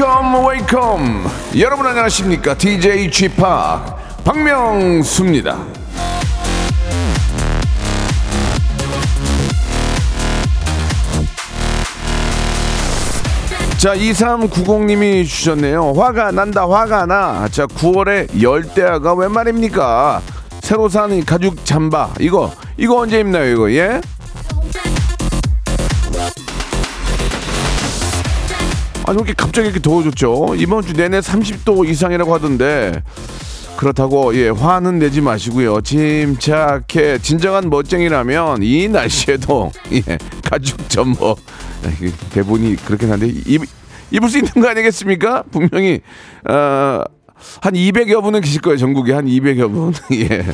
Welcome, welcome. 여러분 안녕하십니까? DJ Chip 박명수입니다. 자, 2390님이 주셨네요. 화가 난다, 화가 나. 자, 9월에 열대야가 웬 말입니까? 새로 산 가죽 잠바. 이거, 이거 언제 입나요, 이거, 예? 아니, 왜 이렇게 갑자기 이렇게 더워졌죠? 이번 주 내내 30도 이상이라고 하던데. 그렇다고, 예, 화는 내지 마시고요. 침착해. 진정한 멋쟁이라면 이 날씨에도, 예, 가죽 점퍼. 아, 이게 대본이 그렇긴 한데, 입, 입을 수 있는 거 아니겠습니까? 분명히, 어, 한 200여 분은 계실 거예요, 전국에. 한 200여 분. 예.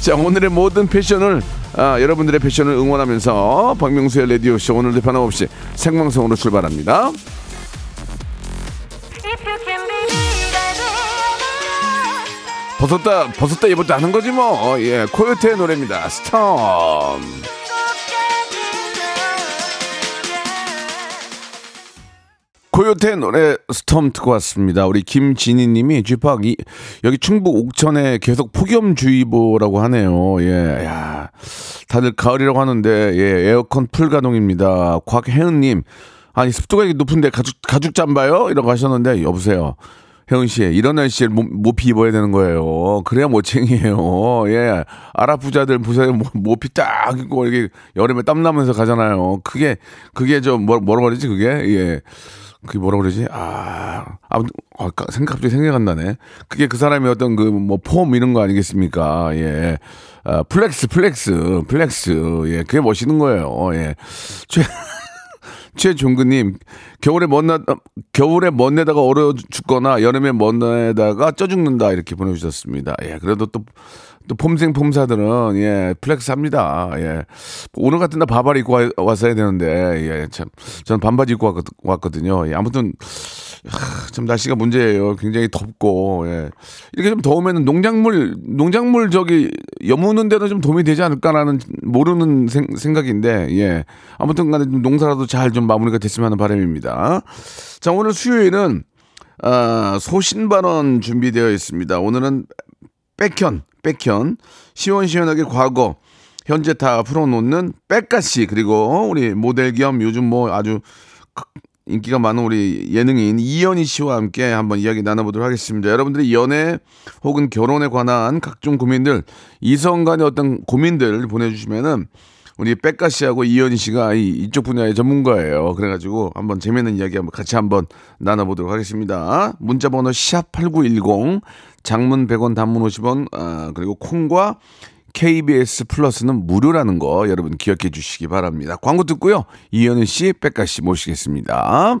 자, 오늘의 모든 패션을, 아, 여러분들의 패션을 응원하면서 박명수의 라디오 쇼 오늘도 변함없이 생방송으로 출발합니다. 벗었다 벗었다 입었다 하는 거지 뭐. 어, 예, 코요태의 노래입니다. 스톰. 코요태 노래 스톰 듣고 왔습니다. 우리 김진희 님이 쥐팍 이 여기 충북 옥천에 계속 폭염주의보라고 하네요. 예, 야 다들 가을이라고 하는데 예 에어컨 풀 가동입니다. 곽혜은 님 아니 습도가 이렇게 높은데 가죽 가죽 잠바요? 이라고 하셨는데 여보세요. 혜은 씨, 이런 날씨에 모, 모피 입어야 되는 거예요. 그래야 멋쟁이에요. 예. 아랍 부자들 보세요. 모- 모피 딱 입고 이렇게 여름에 땀 나면서 가잖아요. 그게, 그게 저, 뭐, 뭐라 그러지, 그게? 예. 그게 뭐라 그러지? 아, 아, 까- 생각, 갑자기 생각 안 나네. 그게 그 사람이 어떤 그, 뭐, 폼 이런 거 아니겠습니까? 예. 아, flex, flex, flex. 예. 그게 멋있는 거예요. 예. 최, 최종근님 겨울에 멋내, 겨울에 멋내다가 얼어 죽거나 여름에 멋내다가 쪄 죽는다 이렇게 보내주셨습니다. 예, 그래도 또. 또 폼생 폼사들은 예 flex 합니다. 예 오늘 같은 날 바바리 입고 와- 왔어야 되는데 예참 저는 반바지 입고 왔, 왔거든요. 예, 아무튼 하, 참 날씨가 문제예요. 굉장히 덥고 예. 이렇게 좀 더우면 농작물 농작물 저기 여무는 데도 좀 도움이 되지 않을까라는 모르는 생, 생각인데 예 아무튼간에 좀 농사라도 잘 좀 마무리가 됐으면 하는 바람입니다. 자 오늘 수요일은 아, 소신 발언 준비되어 있습니다. 오늘은 백현, 백현, 시원시원하게 과거, 현재 다 풀어놓는 백가씨, 그리고 우리 모델 겸 요즘 뭐 아주 크- 인기가 많은 우리 예능인 이현희 씨와 함께 한번 이야기 나눠보도록 하겠습니다. 여러분들이 연애 혹은 결혼에 관한 각종 고민들, 이성 간의 어떤 고민들 보내주시면은 우리 백가 씨하고 이현희 씨가 이, 이쪽 분야의 전문가예요. 그래가지고 한번 재미있는 이야기 한번 같이 한번 나눠보도록 하겠습니다. 문자번호 샵8910 장문 100원 단문 50원 아, 그리고 콩과 KBS 플러스는 무료라는 거 여러분 기억해 주시기 바랍니다. 광고 듣고요. 이현희 씨, 백가 씨 모시겠습니다.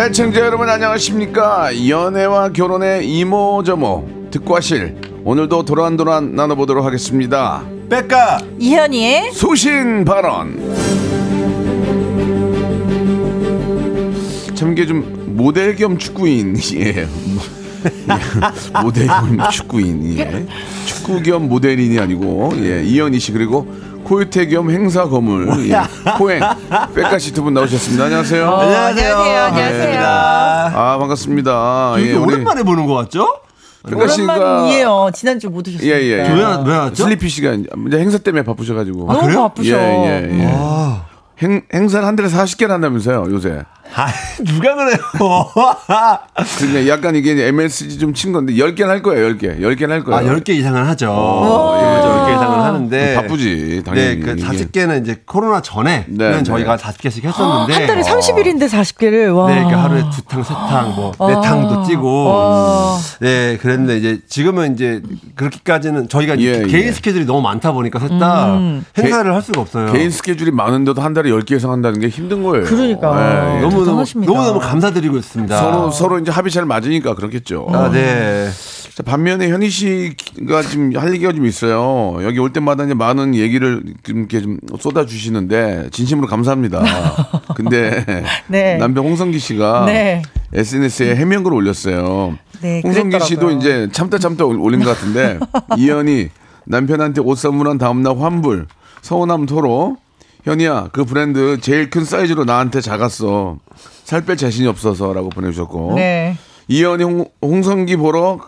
애청자 여러분 안녕하십니까 연애와 결혼의 이모저모 듣고 하실 오늘도 도란도란 나눠보도록 하겠습니다 백가 이현이의 소신 발언 참 이게 좀 모델 겸 축구인이에요 모델 겸 축구인 예. 축구 겸 모델인이 아니고 예. 이현희 씨 그리고 코요태 겸 행사 거물 예. 코행 백가 씨두분 나오셨습니다 안녕하세요 안녕하세요. 안녕하세요. 안녕하세요. 아 반갑습니다. 되게 예, 오랜만에 보는 것 같죠? 백가 씨가 오랜만이에요. 지난주 못 오셨으니까. 예, 예. 왜, 왜 왔죠? 슬리피 씨가 이제 행사 때문에 바쁘셔가지고 너무 그래요? 바쁘셔. 예, 예, 예. 아, 행, 행사를 한 달에 40개를 한다면서요, 요새. 아, 누가 그래요? 근데 약간 이게 MSG 좀 친 건데 10개는 할 거예요, 10개. 10개는 할 거예요. 아, 10개 이상은 하죠. 어, 예. 10개 이상은 하는데. 바쁘지, 당연히. 네, 그 이게. 40개는 이제 코로나 전에는 네, 네. 저희가 40개씩 했었는데. 한 달에 30일인데 40개를. 와. 네, 그러니까 하루에 두 탕, 세 탕, 뭐, 네 아. 탕도 뛰고. 와. 네, 그랬는데 이제 지금은 이제 그렇게까지는 저희가 예, 개인 예. 스케줄이 너무 많다 보니까 셋다 음. 행사를 할 수가 없어요. 개인 스케줄이 많은데도 한 달에 10개 이상 한다는 게 힘든 거예요. 그러니까. 예, 예. 너무 너무 대단하십니다. 너무 너무 감사드리고 있습니다. 서로 서로 이제 합이 잘 맞으니까 그렇겠죠. 아, 네. 자, 반면에 현희 씨가 지금 할 얘기가 좀 있어요. 여기 올 때마다 이제 많은 얘기를 좀 이렇게 좀 쏟아 주시는데 진심으로 감사합니다. 근데 네. 남편 홍성기 씨가 네. SNS에 해명글을 올렸어요. 네, 홍성기 씨도 그랬더라고요. 이제 참다 참다 올- 올린 것 같은데 이현이 남편한테 옷 선물한 다음날 환불 서운함 토로 현이야 그 브랜드 제일 큰 사이즈로 나한테 작았어 살 뺄 자신이 없어서라고 보내주셨고 네. 이현이 홍, 홍성기 보러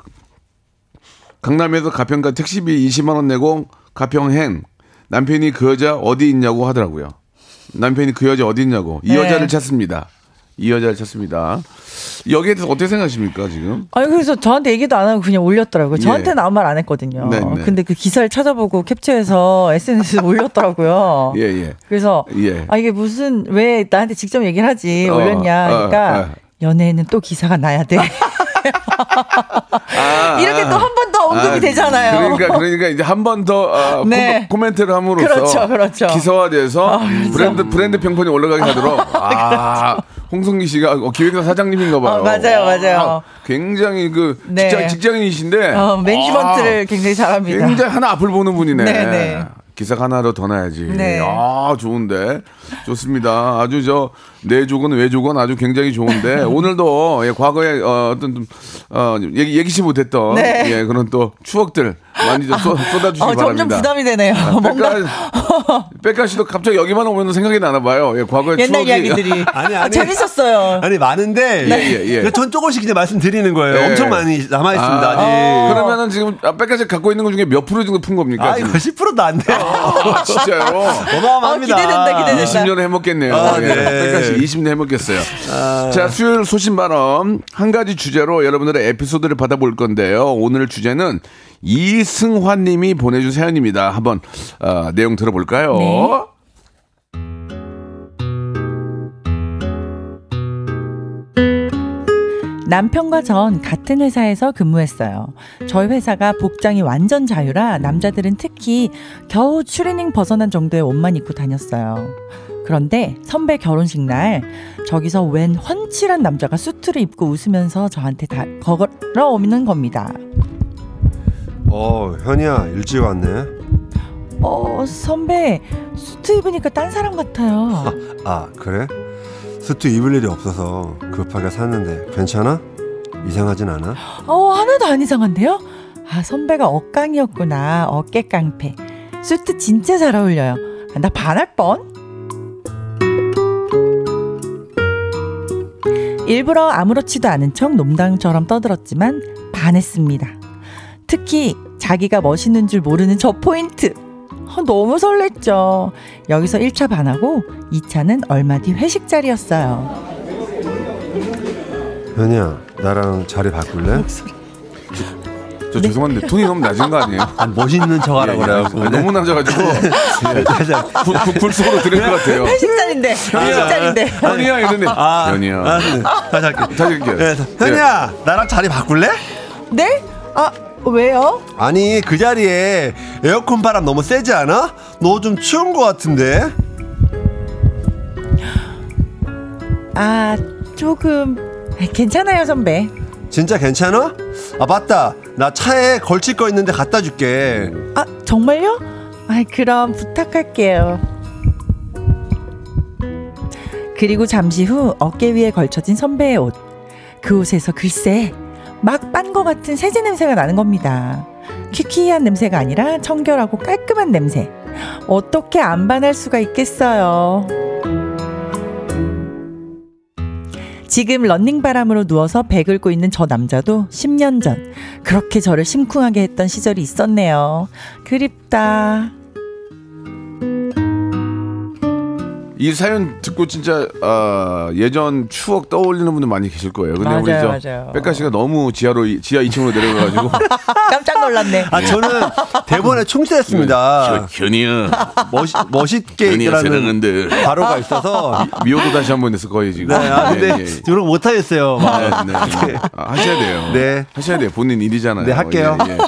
강남에서 가평까지 택시비 20만 원 내고 가평행 남편이 그 여자 어디 있냐고 하더라고요. 남편이 그 여자 어디 있냐고 이 네. 여자를 찾습니다. 이 여자를 찾습니다. 여기에 대해서 어떻게 생각하십니까 지금? 아니 그래서 저한테 얘기도 안 하고 그냥 올렸더라고요. 저한테는 아무 말 안 했거든요. 네, 네. 근데 그 기사를 찾아보고 캡처해서 SNS에 올렸더라고요. 예 예. 그래서 예. 아 이게 무슨 왜 나한테 직접 얘기를 하지 어, 올렸냐 어, 그러니까 어. 연애에는 또 기사가 나야 돼. 아, 이렇게 또 한번더 언급이 아, 되잖아요. 그러니까 그러니까 이제 한 번 더 어, 네. 코 멘트를 함으로써 그렇죠, 그렇죠. 기사화돼서 아, 그렇죠. 브랜드 브랜드 평판이 올라가게 하도록 아 홍성기 씨가 어, 기획사 사장님인가 봐요. 어, 맞아요, 맞아요. 아, 굉장히 그 네. 직장 직장인이신데 어, 매니지먼트를 굉장히 아, 잘합니다. 굉장히 하나 앞을 보는 분이네. 네, 네. 기사가 하나 더 나야지. 네. 아, 좋은데. 좋습니다. 아주 저, 내조건 외조건 아주 굉장히 좋은데, 오늘도, 예, 과거에, 어, 어떤 좀, 어, 얘기, 얘기치 못했던, 네. 예, 그런 또 추억들 많이 좀 쏟, 쏟아주시기 어, 점점 바랍니다. 부담이 되네요. 뭔가 백가, 백가 씨도 갑자기 여기만 오면 생각이 나나 봐요. 예, 과거의 옛날 추억이. 이야기들이 아니, 아, 아니. 재밌었어요. 아니 많은데 예, 예, 예. 전 조금씩 이제 말씀드리는 거예요. 예. 엄청 많이 남아 있습니다. 아, 아직. 그러면은 지금 아, 백가 씨 갖고 있는 것 중에 몇 프로 정도 푼 겁니까? 아, 이거 지금? 10%도 안 돼요. 아, 진짜요? 어마어마합니다. 아, 기대된다, 기대된다. 20년 해먹겠네요. 아, 예. 네. 백가 씨 20년 해먹겠어요. 자, 수요일 소신 발언 한 가지 주제로 여러분들의 에피소드를 받아볼 건데요. 오늘 주제는 이승환 님이 보내준 사연입니다. 한번 어, 내용 들어볼까요? 네. 남편과 전 같은 회사에서 근무했어요. 저희 회사가 복장이 완전 자유라 남자들은 특히 겨우 추리닝 벗어난 정도의 옷만 입고 다녔어요. 그런데 선배 결혼식 날 저기서 웬 훤칠한 남자가 수트를 입고 웃으면서 저한테 다 걸어오는 겁니다. 어, 현이야, 일찍 왔네. 어, 선배 수트 입으니까 딴 사람 같아요. 아, 그래? 수트 입을 일이 없어서 급하게 샀는데 괜찮아? 이상하진 않아? 어, 하나도 안 이상한데요? 아, 선배가 억강이었구나. 어깨 깡패. 수트 진짜 잘 어울려요. 아, 나 반할 뻔? 일부러 아무렇지도 않은 척 농담처럼 떠들었지만 반했습니다. 특히 자기가 멋있는 줄 모르는 저 포인트. 어, 너무 설렜죠. 여기서 1차 반하고 2차는 얼마 뒤 회식 자리였어요. 현이야, 나랑 자리 바꿀래? 저 죄송한데 톤이 너무 낮은 거 아니에요? 아, 멋있는 척 하라 예, 그래요. 예. 너무 낮아가지고 굴- 굴- 굴속으로 들을 것 같아요. 회식 자리인데, 회식 자리인데. 현이야 이러는데 아, 현이야. 아, 네. 다시 할게. 다시 할게요. 네, 현이야, 나랑 자리 바꿀래? 네? 아, 왜요? 아니, 그 자리에 에어컨 바람 너무 세지 않아? 너 좀 추운 것 같은데? 아, 조금 괜찮아요, 선배. 진짜 괜찮아? 아, 맞다. 나 차에 걸칠 거 있는데 갖다 줄게. 아, 정말요? 아, 그럼 부탁할게요. 그리고 잠시 후 어깨 위에 걸쳐진 선배의 옷. 그 옷에서 글쎄 막빤거 같은 세제 냄새가 나는 겁니다. 퀴퀴한 냄새가 아니라 청결하고 깔끔한 냄새. 어떻게 안 반할 수가 있겠어요. 지금 런닝바람으로 누워서 배 긁고 있는 저 남자도 10년 전 그렇게 저를 심쿵하게 했던 시절이 있었네요. 그립다. 이 사연 듣고 진짜 아, 예전 추억 떠올리는 분들 많이 계실 거예요. 근데 우리 맞아요, 저 맞아요. 백가 씨가 너무 지하로 지하 2층으로 내려가가지고 깜짝 놀랐네. 아 저는 대본에 충실했습니다. 현이야 멋있 멋있게 현이야 라는 사랑한데 바로가 있어서. 미호도 다시 한번 했을 거예요 지금. 네, 아, 근데 예, 예. 그런 거 못하겠어요. 막. 네, 네. 아, 하셔야 돼요. 네. 하셔야 돼요. 본인 일이잖아요. 네, 할게요. 예, 예.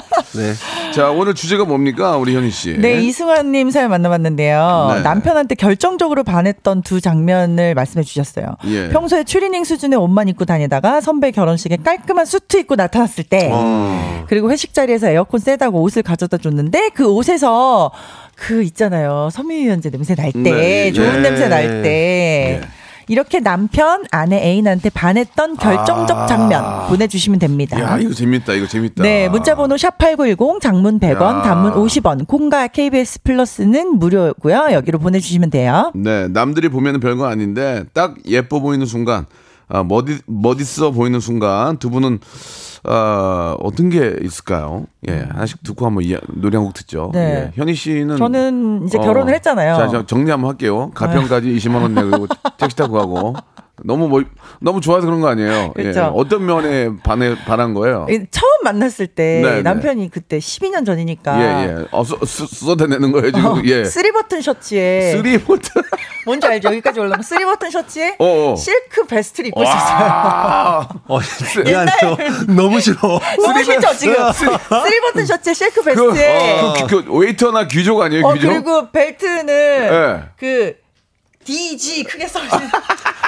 네. 자 오늘 주제가 뭡니까 우리 현희 씨? 네, 이승환 님 사연 만나봤는데요. 네. 남편한테 결정적으로 반했던 두 장면을 말씀해 주셨어요. 예. 평소에 추리닝 수준의 옷만 입고 다니다가 선배 결혼식에 깔끔한 수트 입고 나타났을 때, 어. 그리고 회식 자리에서 에어컨 세다고 옷을 가져다 줬는데 그 옷에서 그 있잖아요. 섬유유연제 냄새 날 때, 네, 좋은 네. 냄새 날 때. 예. 이렇게 남편, 아내 애인한테 반했던 결정적 아. 장면 보내주시면 됩니다. 야 이거 재밌다. 이거 재밌다. 네, 문자번호 샵8910 장문 100원, 야. 단문 50원, 콩과 KBS 플러스는 무료고요. 여기로 보내주시면 돼요. 네, 남들이 보면 별거 아닌데 딱 예뻐 보이는 순간, 아, 멋있, 멋있어 보이는 순간 두 분은 아, 어떤 게 있을까요? 예, 하나씩 듣고 한번 이야, 노래 한 곡 듣죠. 네. 예, 현희 씨는 저는 이제 어, 결혼을 했잖아요. 자, 자, 정리 한번 할게요. 가평까지 20만 원 내고 택시 타고 가고 너무 뭐 너무 좋아서 그런 거 아니에요? 예, 그렇죠. 어떤 면에 반해 반한 거예요? 이 처음 만났을 때 네, 네. 남편이 그때 12년 전이니까 예, 예. 어, 쏟- 쏟아내는 거예요 지금. 어, 예. three button 셔츠에 three port. 뭔지 알죠? 여기까지 올라면 three button 셔츠에 어, 어. 실크 베스트를 입고 있었어요. 아, 어, 미안해요. 너무 싫어. 너무 싫죠 지금? three button 셔츠에 실크 그, 베스트에 그, 그, 그 웨이터나 귀족 아니에요? 어 귀족? 그리고 벨트는 예. 그 DG 크게 써 있는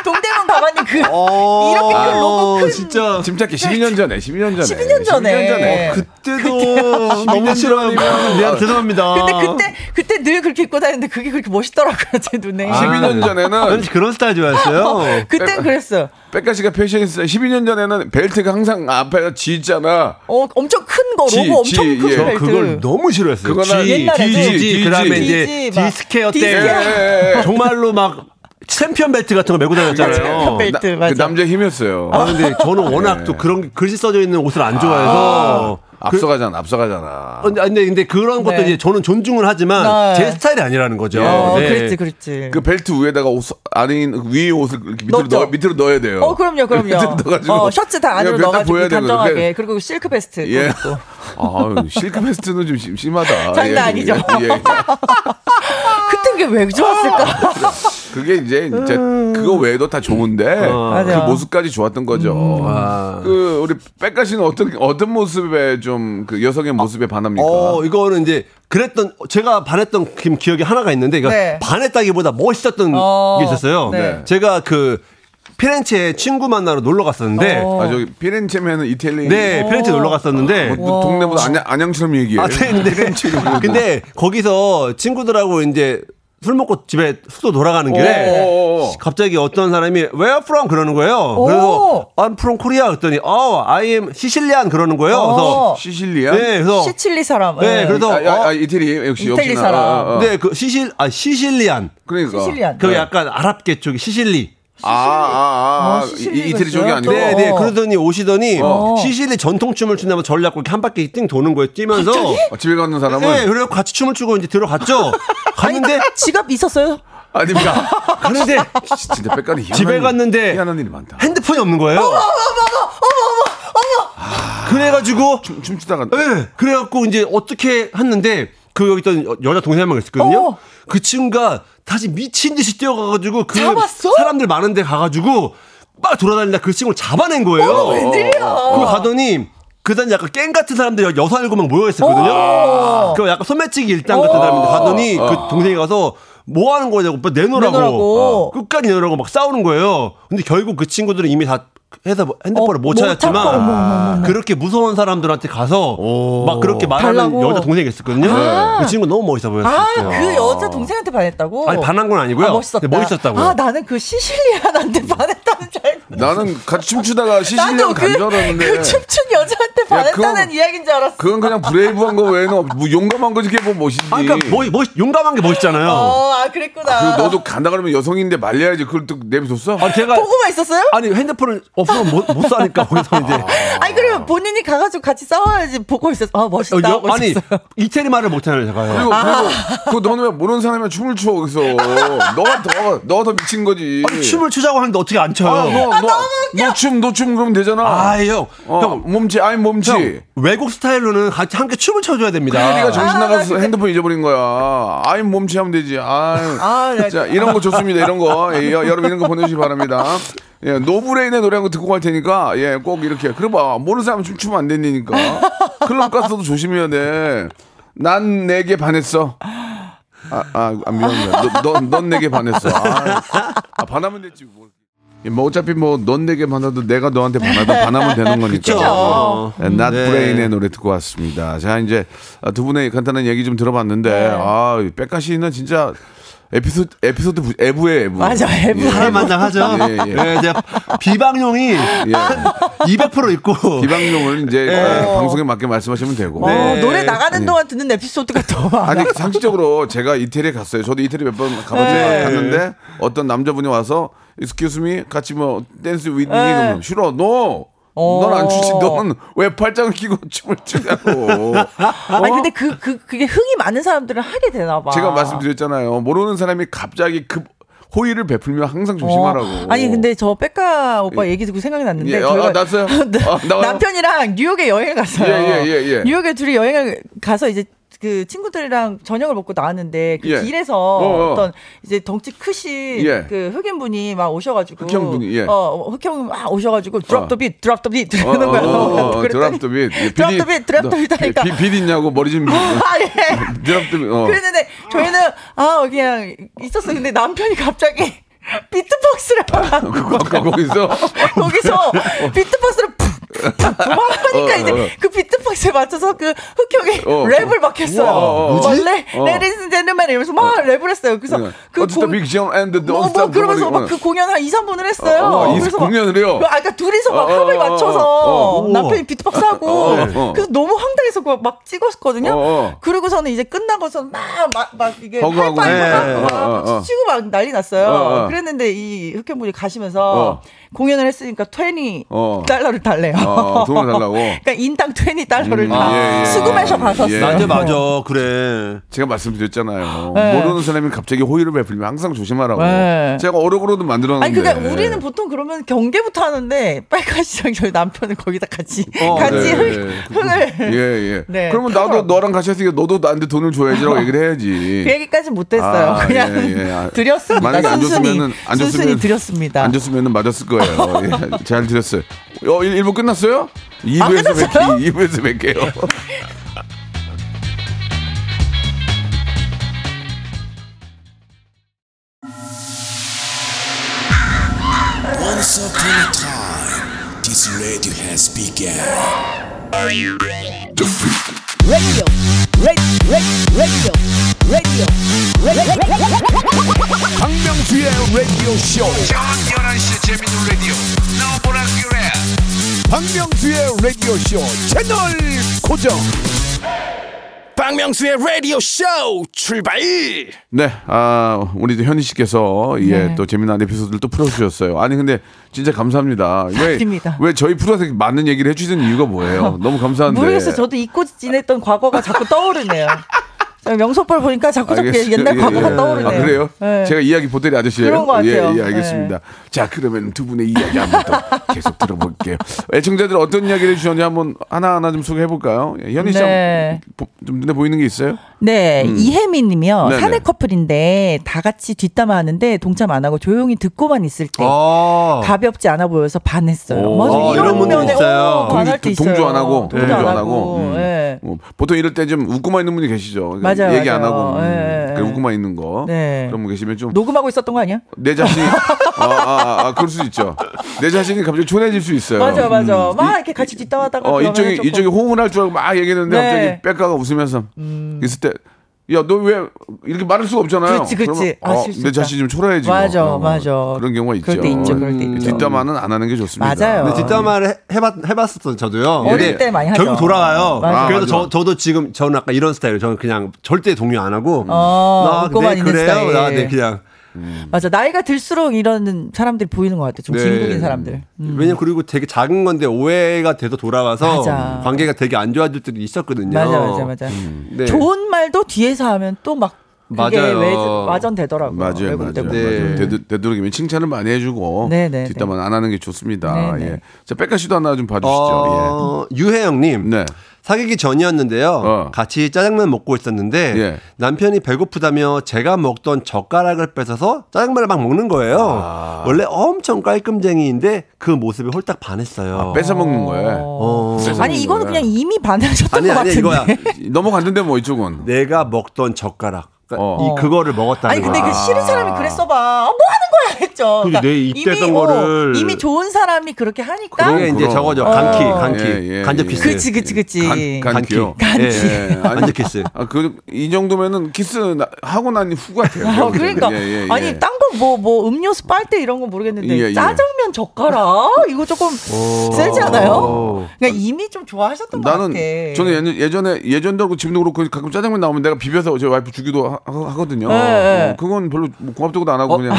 동대문 가방이 그 어, 이렇게 큰 로고 큰 진짜. 침착해 12년 전에 12년 전에 12년 전에. 12년 전에. 그때도 너무 싫어하면 미안 죄송합니다. 근데 그때 그때 늘 그렇게 입고 다녔는데 그게 그렇게 멋있더라고요 제 눈에. 12년 전에는 저는 그런 스타일 좋아했어요. 그땐 그랬어요. 백가 씨가 패션했어요. 12년 전에는 벨트가 항상 앞에가 G 있잖아. 어 엄청 큰거 G, 로고 엄청 G, 큰 예. 저 벨트. 그걸 너무 싫어했어요. 그거는 G, 옛날에 DG, DG, 그다음에 이제 막 디스퀘어드 때 디스퀘어드. 예, 예. 정말로 막 챔피언 벨트 같은 거 메고 다녔잖아요. 챔피언 벨트. 나- 맞아. 그 남자의 힘이었어요. 아 근데 저는 워낙 네. 또 그런 게 글씨 써져 있는 옷을 안 좋아해서 앞서가잖아, 앞서가잖아. 그, 근데, 근데 그런 것도 네. 이제 저는 존중을 하지만 네. 제 스타일이 아니라는 거죠. 어 네. 그랬지 그랬지. 그 벨트 위에다가 옷 안에 있는 그 위에 옷을 이렇게 밑으로 넣었죠? 넣어 밑으로 넣어야 돼요. 어 그럼요 그럼요. 밑으로 넣어가지고 어 셔츠 다 안으로 보여야 넣어가지고 되는 단정하게 그게- 그리고 실크 베스트 예. 또. 아, 실크 베스트는 좀 심- 심하다. 장난 예, 아니죠. 예, 예. 그때 그게 왜 좋았을까? 그게 이제 이제 그거 외에도 다 좋은데 그 맞아요. 모습까지 좋았던 거죠. 아. 그 우리 백가 씨는 어떤 어떤 모습에 좀 그 여성의 모습에 반합니까? 어, 이거는 이제 그랬던 제가 반했던 기- 기억이 하나가 있는데 이거 네. 반했다기보다 멋있었던 어, 게 있었어요. 네. 제가 그 피렌체에 친구 만나러 놀러 갔었는데 어. 아 저기 피렌체면은 이탈리아. 네, 피렌체 놀러 갔었는데 뭐 동네보다 안양 안양처럼 얘기해. 아, 네, 근데, 근데 거기서 친구들하고 이제 술 먹고 집에 숙소 돌아가는 길에 오. 갑자기 어떤 사람이 Where from 그러는 거예요. 그래서 I'm from Korea 그랬더니 Oh, I am Sicilian 그러는 거예요. 그래서 시실리아. 네, 그래서 시칠리 사람. 네, 예. 그래서 아, 아, 아, 어, 이태리 역시 이태리 역시나. 사람. 어, 어. 네, 그 시실 아 시실리안. 그러니까. 시실리안. 그 약간 아랍계 쪽이 시실리. 아, 아, 아, 아, 어, 시실리가 이- 이태리 쪽이? 아니고. 네, 네. 어. 그러더니 오시더니 어. 시실리 전통춤을 춘다면 저를 잡고 이렇게 한 바퀴 띵 도는 거예요. 뛰면서. 어, 집에 가는 사람은 네, 그래서 같이 춤을 추고 이제 들어갔죠. 갔는데 지갑 있었어요? 아닙니까? 갔는데 진짜 희한한 집에 일- 갔는데 희한한 일이 많다. 핸드폰이 없는 거예요. 어머, 어머, 어머, 어머, 그래가지고, 춤, 춤추다가 네, 그래갖고 이제 어떻게 했는데 그 여기 있던 여- 여자 동생 한 명 있었거든요. 어. 그 친구가 다시 미친 듯이 뛰어가가지고 그 잡았어? 사람들 많은데 가가지고 막 돌아다니다 그 친구를 잡아낸 거예요. 웬일이야. 그거 가더니 그다음 약간 깽 같은 사람들이 여섯 일곱 명 모여 있었거든요. 어. 그 약간 소매치기 일당 같은 사람인데 가더니 그 동생이 가서 뭐 하는 거냐고 오빠 내놓으라고, 내놓으라고. 어. 끝까지 내놓으라고 막 싸우는 거예요. 근데 결국 그 친구들은 이미 다 해서 핸드폰을 어, 못못 찾았지만 어머. 그렇게 무서운 사람들한테 가서 막 그렇게 말하는 달라고. 여자 동생이 있었거든요. 그 친구 너무 멋있어 보였어요. 아, 그 여자 동생한테 반했다고? 아니 반한 건 아니고요. 아, 멋있었다. 근데 멋있었다고요. 아, 나는 그 시실리안한테 반했다는 줄 알고. 나는 같이 춤추다가 간줄 그, 알았는데 그 춤춘 여자한테 반했다는 이야기인 줄 알았어. 그건 그냥 브레이브한 거 외에는 없- 뭐 용감한 거지 그게 뭐 멋이지. 아, 그러니까 뭐, 멋, 용감한 게 멋있잖아요. 어, 아 그랬구나. 그리고 너도 간다 그러면 여성인데 말려야지. 그걸 또 내비뒀어? 아, 제가 보고만 있었어요? 아니 핸드폰을 없으면 못, 못 사니까 거기서 이제 아니 그러면 본인이 가가지고 같이 싸워야지 보고 있었어. 아 멋있다. 어, 여- 아니 멋있어. 이태리 말을 못하는 제가요. 그리고 그리고 그 너는 왜 모르는 사람이 춤을 춰 거기서 너가 더 너가 더 미친 거지. 아니, 춤을 추자고 하는데 어떻게 안 춰요? 아, 너너너춤 너 춤 그러면 되잖아. 아, 형, 어, 형, 몸치 아니 몸치. 형, 외국 스타일로는 같이 함께 춤을 춰줘야 됩니다. 그래, 네가 정신 아, 나 나가서 근데- 핸드폰 잊어버린 거야. 아이 몸치 하면 되지. 아유. 아, 네. 자 이런 거 좋습니다. 이런 거 예, 여- 여러분 이런 거 보내주시기 바랍니다. 예, 노브레인의 노래 한 곡 듣고 갈 테니까 예, 꼭 이렇게 그래 봐 모르는 사람 춤추면 안 된다니까. 클럽 가서도 조심해야 돼. 난 내게 반했어. 아, 아, 아 미안합니다. 너, 너, 넌 내게 반했어. 아, 아, 반하면 됐지. 뭐. 예, 뭐 어차피 뭐 넌 내게 반하도 내가 너한테 반하도 반하면 되는 거니까. 예, 노, 네. 브레인의 노래 듣고 왔습니다. 자 이제 아, 두 분의 간단한 얘기 좀 들어봤는데 네. 아 빽가 씨는 진짜 에피소드 에피소드 부- 애부의 애부. 맞아, 애부. 예. 사람만장하죠. 예, 예. 네, 이제 비방용이 예. 200% 있고. 비방용을 이제 아, 방송에 맞게 말씀하시면 되고. 어, 네. 노래 나가는 네. 동안 듣는 에피소드가 더 많아. 아니 상식적으로 제가 이태리에 갔어요. 저도 이태리 몇 번 가봤지 네. 갔는데 어떤 남자분이 와서 excuse me 같이 뭐 댄스 with me 네. 그러면 싫어 no. 어. 넌안 추지. 너는 왜 팔짱을 끼고 춤을 추냐고. 아니 근데 그, 그 그게 흥이 많은 사람들은 하게 되나 봐. 제가 말씀드렸잖아요. 모르는 사람이 갑자기 급 호의를 베풀면 항상 조심하라고. 어. 아니 근데 저 백가 오빠 얘기 듣고 생각이 났는데 예, 어, 아, 났어요? 아, 나와요? 남편이랑 뉴욕에 여행을 갔어요. 예, 예, 예, 예. 뉴욕에 둘이 여행을 가서 이제 그 친구들이랑 저녁을 먹고 나왔는데 그 예. 길에서 어, 어. 어, 떤 이제 덩치 크신 예. 그 흑인 분이 막 오셔가지고 흑형 분이, 예. 어 흑형 막 오셔가지고 드롭 어. 더 빛, 드롭 더빛 어, 이러는 거야. 어, 그랬더니 드랍 더 빛. 드랍 더 빛, 드랍 더빛 하니까 빛, 빛 있냐고 머리 좀. 아 예. 드랍 더 빛. 어. 그랬는데 저희는 아 그냥 있었어. 근데 남편이 갑자기 비트박스를 하고 거기서 거기서 비트박스를 도망하니까 어, 이제 어. 그 비트박스에 맞춰서 그 흑형이 어. 랩을 막 했어요. 우와, 막 뭐지? 레, 어. 레디스 젠틀맨 이러면서 막 랩을 했어요. 그래서 그 어쨌든 공- 빅션 앤드 뭐, 돈뭐 그러면서 막 그 공연 한 2, 3분을 했어요. 어, 어, 이 그래서 막- 공연을 해요? 아, 그러니까 둘이서 막 어, 어, 합을 어, 맞춰서 어, 어. 남편이 비트박스 하고 어, 어. 그래서 너무 황당해서 막 찍었거든요. 어, 어. 그리고서는 이제 끝나고서 막, 막, 막 이게 네. 하고 막 어, 어, 어. 치고 막 난리 났어요. 어, 어. 그랬는데 이 흑형분이 가시면서 어. 공연을 했으니까 20 어. 달러를 달래요. 어, 돈을 달라고? 그러니까 인당 20 달러를 음, 다 예, 예. 수금해서 가셨어요. 예. 맞아, 맞아. 그래. 제가 말씀드렸잖아요. 네. 모르는 사람이 갑자기 호의를 베풀면 항상 조심하라고. 네. 제가 어록으로도 만들었는데. 아니 그러니까 우리는 보통 그러면 경계부터 하는데 빨간 씨랑 저희 남편은 거기다 같이 어, 같이 네, 흥, 네. 흥을 예, 예. 네, 그러면 나도. 너랑 같이 했으니까 너도 나한테 돈을 줘야지라고 얘기를 해야지. 그 얘기까지 못했어요. 아, 그냥 예, 예. 아, 드렸습니다. 만약에 안 순순히 줬으면은 안 줬으면 드렸습니다. 안 줬으면은 맞았을 거 예요. 예, 잘 드렸어요. 어, 1, 부 끝났어요? 2부에서 아, 끝났어요? 뵐게요. 2부에서 뵐게요. Once upon a time, this radio has begun. radio, radio, radio, radio, 박명수의 라디오 쇼. 저녁 11시 재밌는 라디오. 너보라 그래. 박명수의 라디오 쇼 채널 고정. 박명수의 radio show 출발! 네, 아, 우리 현희 씨께서 예, 네. 또 재미난 에피소드를 또 풀어주셨어요. 아니, 근데 진짜 감사합니다. 왜. 왜 저희 프로한테 맞는 얘기를 해주시는 이유가 뭐예요? 너무 감사한데. 모르겠어요. 저도 잊고 지냈던 과거가 자꾸 떠오르네요. 명소빨 보니까 자꾸 자꾸. 옛날 예, 과거가 예. 떠오르네요. 아, 그래요? 네. 제가 이야기 보따리 아저씨예요. 그런 것 같아요. 예, 예, 알겠습니다. 자, 그러면 두 분의 이야기 한번 더 계속 들어볼게요. 애청자들 어떤 이야기를 해주셨는지 한번 하나하나 좀 소개해 볼까요? 예, 현희 씨, 네. 눈에 보이는 게 있어요? 네, 이혜미 님이요. 음. 네네. 사내 커플인데 다 같이 뒷담화 하는데 동참 안 하고 조용히 듣고만 있을 때 아. 가볍지 않아 보여서 반했어요. 오. 맞아, 어, 이런, 면에 있어요. 때 동조. 동조 안 하고, 동조 안안 하고. 하고. 음. 예. 어, 보통 이럴 때 좀 웃고만 있는 분이 계시죠. 그러니까 맞아요, 얘기 안 맞아요. 하고 음, 예, 예. 그래 웃고만 있는 거. 네. 그런 분 계시면 좀 녹음하고 있었던 거 아니야? 내 자신이 아, 아, 아, 아, 그럴 수 있죠. 내 자신이 갑자기 촌해질 수 있어요. 맞아, 맞아. 음. 막 이렇게 같이 뒷담화하다가 어, 이쪽이 이쪽이 호응을 할 줄 알고 막 얘기했는데 네. 음. 갑자기 백가가 웃으면서 있을 때 야 너 왜 이렇게 말할 수가 없잖아요. 그렇지, 그렇지. 아, 그러면, 어. 내 자신 좀 초라해지고. 맞아, 어, 맞아. 그런 경우가 있죠. 그럴 때 있죠, 그럴 때 음, 있죠. 뒷담화는 안 하는 게 좋습니다. 맞아요. 근데 뒷담화를 해- 해봤, 해봤었어 저도요. 어릴 근데 때 많이 하죠. 결국 돌아가요. 맞아. 그래서. 저, 저도 지금 저는 아까 이런 스타일이에요. 저는 그냥 절대 동요 안 하고. 어, 나, 네, 그래요. 스타일. 나, 네, 그냥. 맞아. 나이가 들수록 이런 사람들이 보이는 것 같아. 좀 네. 진국인 사람들. 음. 왜냐면 그리고 되게 작은 건데 오해가 돼서 돌아와서 맞아. 관계가 되게 안 좋아질 때도 있었거든요. 맞아, 맞아, 맞아. 네. 좋은 말도 뒤에서 하면 또막 그게 맞아요. 외, 와전되더라고요. 맞아요, 외국 맞아요. 네. 되도, 되도록이면 칭찬을 많이 해주고 네, 네, 뒷담화 안 하는 게 좋습니다. 네, 네. 예. 자, 백가 씨도 하나 좀 봐주시죠. 어, 유혜영님. 네. 사귀기 전이었는데요. 어. 같이 짜장면 먹고 있었는데 예. 남편이 배고프다며 제가 먹던 젓가락을 뺏어서 짜장면을 막 먹는 거예요. 아. 원래 엄청 깔끔쟁이인데 그 모습에 홀딱 반했어요. 예. 뺏어 먹는 거예요. 어. 뺏어 아니 이거는. 그냥 이미 반하셨던 아니 것 아니 같은데. 이거야. 넘어갔는데 뭐 이쪽은. 내가 먹던 젓가락. 그러니까 어. 이 그거를 먹었다는 아니 근데 거야. 그 싫은 사람이 그랬어봐. 아, 뭐 하는 거야 했죠. 근데 내 이미, 어, 거를- 이미 좋은 사람이 그렇게 하니까. 그게 이제. 저거죠. 어. 간키, 간키, 예, 예, 간접 예. 키스. 그치 그치 그치. 간, 간기요. 간키. 예. 아니, 간접 키스. 아, 그, 이 정도면은 키스 나- 하고 난 후 같아요. 아, 그러니까 예, 예, 예. 아니 딴거뭐뭐 음료수 빨대 이런 건 모르겠는데 예, 예. 짜장면 젓가락 이거 조금 세지 않아요? 그러니까 이미 좀 좋아하셨던 것 나는 같아. 저는 예전- 예전에 예전도 그렇고 지금도 그렇고 가끔 짜장면 나오면 내가 비벼서 제 와이프 주기도 하, 거든요 네. 그건 별로 뭐 고맙다고도 안 하고 그냥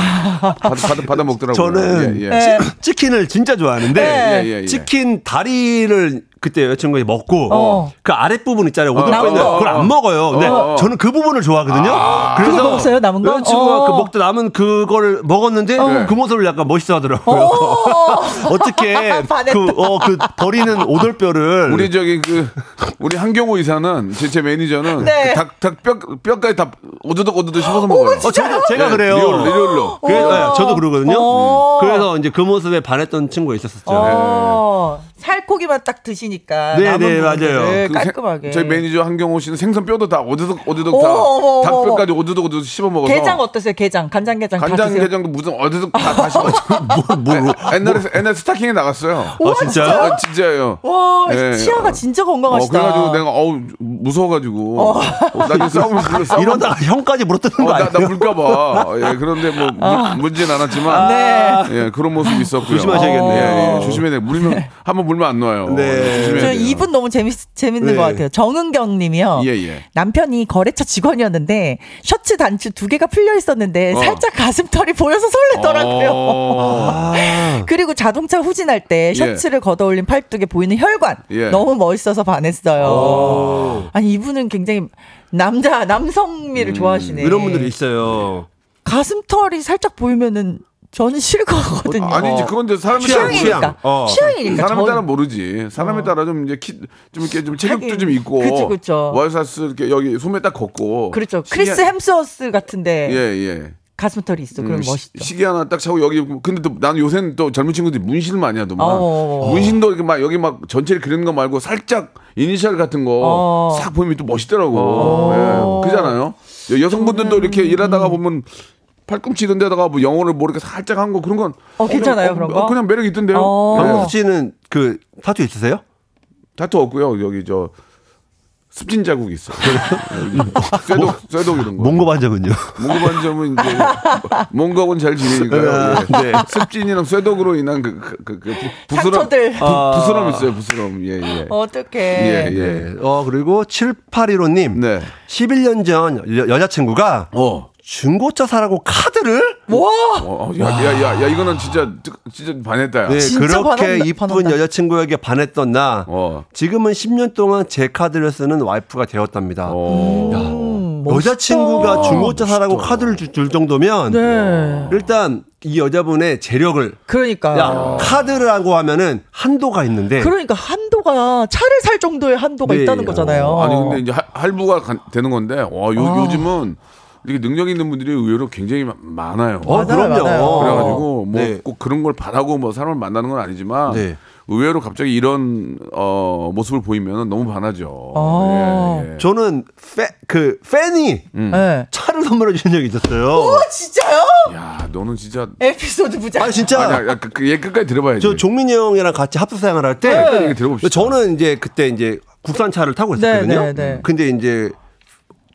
받아, 받아, 받아 먹더라고요. 저는 예, 예. 네. 치, 치킨을 진짜 좋아하는데 네. 예, 예, 예. 치킨 다리를 그때 여자친구가 먹고 어. 그 아랫부분 있잖아요. 오돌뼈 남은 거. 그걸 안 먹어요. 근데 어. 저는 그 부분을 좋아하거든요. 그거 먹었어요, 남은 거? 여자친구가 어. 그 먹다 남은 그거를 먹었는데 그 모습을 약간 멋있어 하더라고요. 어떻게 반했다. 그, 어, 그 버리는 오돌뼈를 우리 저기 그 우리 한경호 이사는 제, 제 매니저는 네. 닭닭 뼈 뼈까지 다 오드득 오드득 씹어서 먹어요. 어, 저도 제가 네, 그래요. real로, real로. 그래서 네, 저도 그러거든요. 어. 그래서 이제 그 모습에 반했던 친구가 있었었죠. 어, 살코기만 딱 드시 니까 네, 남은 네, 맞아요. 그 깔끔하게. 생- 저희 매니저 한경호 씨는 생선 뼈도 다 오드득 오드득 어머, 다 어머, 어머, 닭뼈까지 오드득 오드득 씹어 먹어서 게장 어떠세요? 게장, 간장게장 다 간장 드세요? 게장도 무슨 어디서 다 다시 뭘, 뭘, 옛날에 옛날 스타킹에 나갔어요. 우와, 진짜요? 아, 진짜요. 와, 예. 치아가 진짜 어, 건강하시다. 그래가지고 내가 어우 무서워가지고 어, 나중에 불러 싸우면 이러다가 형까지 물어뜯는 거 어, 나, 아니에요? 나 물까봐. 예, 그런데 뭐 물, 문제는 않았지만 네. 예, 그런 모습이 있었고요. 조심하셔야겠네요. 예, 예, 조심해야 돼. 물면 한번 물면 안 놔요. 네. 예, 저. 이분 너무 재밌, 재밌는 네. 것 같아요. 정은경 님이요. 예, 예. 남편이 거래처 직원이었는데 셔츠 단추 두 개가 풀려 있었는데 어. 살짝 가슴털이 보여서 설레더라고요. 어, 아, 그리고 자동차 후진할 때 예. 셔츠를 걷어올린 팔뚝에 보이는 혈관 예. 너무 멋있어서 반했어요. 아니 이분은 굉장히 남자 남성미를 좋아하시네. 이런 분들이 있어요. 가슴털이 살짝 보이면은 저는 같거든요. 아니지 그건 이제 사람에 따라. 취향. 어. 취향이니까. 사람에 전- 따라 모르지. 사람에 따라 좀 이제 키, 좀 이렇게 좀 체격도 하긴. 좀 있고. 그쵸. 와이셔츠 이렇게 여기 소매 딱 걷고. 그렇죠. 크리스 햄스워스 같은데 예, 예. 가슴털이 있어. 그럼 음, 시- 멋있죠. 시계 하나 딱 차고 여기 근데 또 나는 요새는 또 젊은 친구들이 문신을 많이 하더만 어. 문신도 이렇게 막 여기 막 전체를 그리는 거 말고 살짝 이니셜 같은 거싹 어. 보이면 또 멋있더라고 예, 그잖아요 여- 여성분들도 이렇게 일하다가 보면 팔꿈치 이런 데다가 뭐 영어를 모르게 살짝 한 거 그런 건 어, 괜찮아요, 그냥, 그런 거? 그냥 매력 있던데요 어. 예. 박명수 씨는 그 타투 있으세요? 타투 없고요 여기 저 습진 자국이 있어요 쇠독 쇠독 이런 거 몽고 반점은요? 몽고 반점은 이제 몽고는 잘 지내니까요. 예. 네. 습진이랑 쇠독으로 인한 그, 그, 그, 그 부- 부스럼. 부, 부스럼 있어요. 부스럼. 예, 예. 어떡해. 예, 예. 네. 어, 그리고 7815님. 네. 11년 전 여, 여자친구가 어. 중고차 사라고 카드를 와! 어, 야, 야, 야, 야, 이거는 진짜, 진짜 반했다, 야. 네, 진짜 그렇게 반한다, 이쁜 반한다. 여자친구에게 반했던 나 어. 지금은 10년 동안 제 카드를 쓰는 와이프가 되었답니다. 어. 음, 멋있다. 여자친구가 중고차 사라고 카드를 주- 줄 정도면 네. 일단 이 여자분의 재력을 그러니까. 야 카드라고 하면은 한도가 있는데 그러니까 한도가 차를 살 정도의 한도가 네. 있다는 거잖아요. 아니, 근데 이제 할- 할부가 가- 되는 건데, 와, 요, 아. 요즘은 이렇게 능력 있는 분들이 의외로 굉장히 마- 많아요. 어 맞아요, 그럼요. 맞아요. 그래가지고 뭐 네. 꼭 그런 걸 바라고 뭐 사람을 만나는 건 아니지만 네. 의외로 갑자기 이런 어 모습을 보이면 너무 반하죠. 아. 예, 예. 저는 페, 그 팬이 네. 차를 선물해 주신 적이 있었어요. 어, 진짜요? 야, 너는 진짜 에피소드 부자. 아 진짜 아니야, 야, 그, 그, 얘 끝까지 들어봐야지. 저 종민이 형이랑 같이 합숙 생활 할 때 끝까지 얘기 들어봅시다. 저는 이제 그때 이제 국산차를 타고 있었거든요. 네, 네, 네. 근데 이제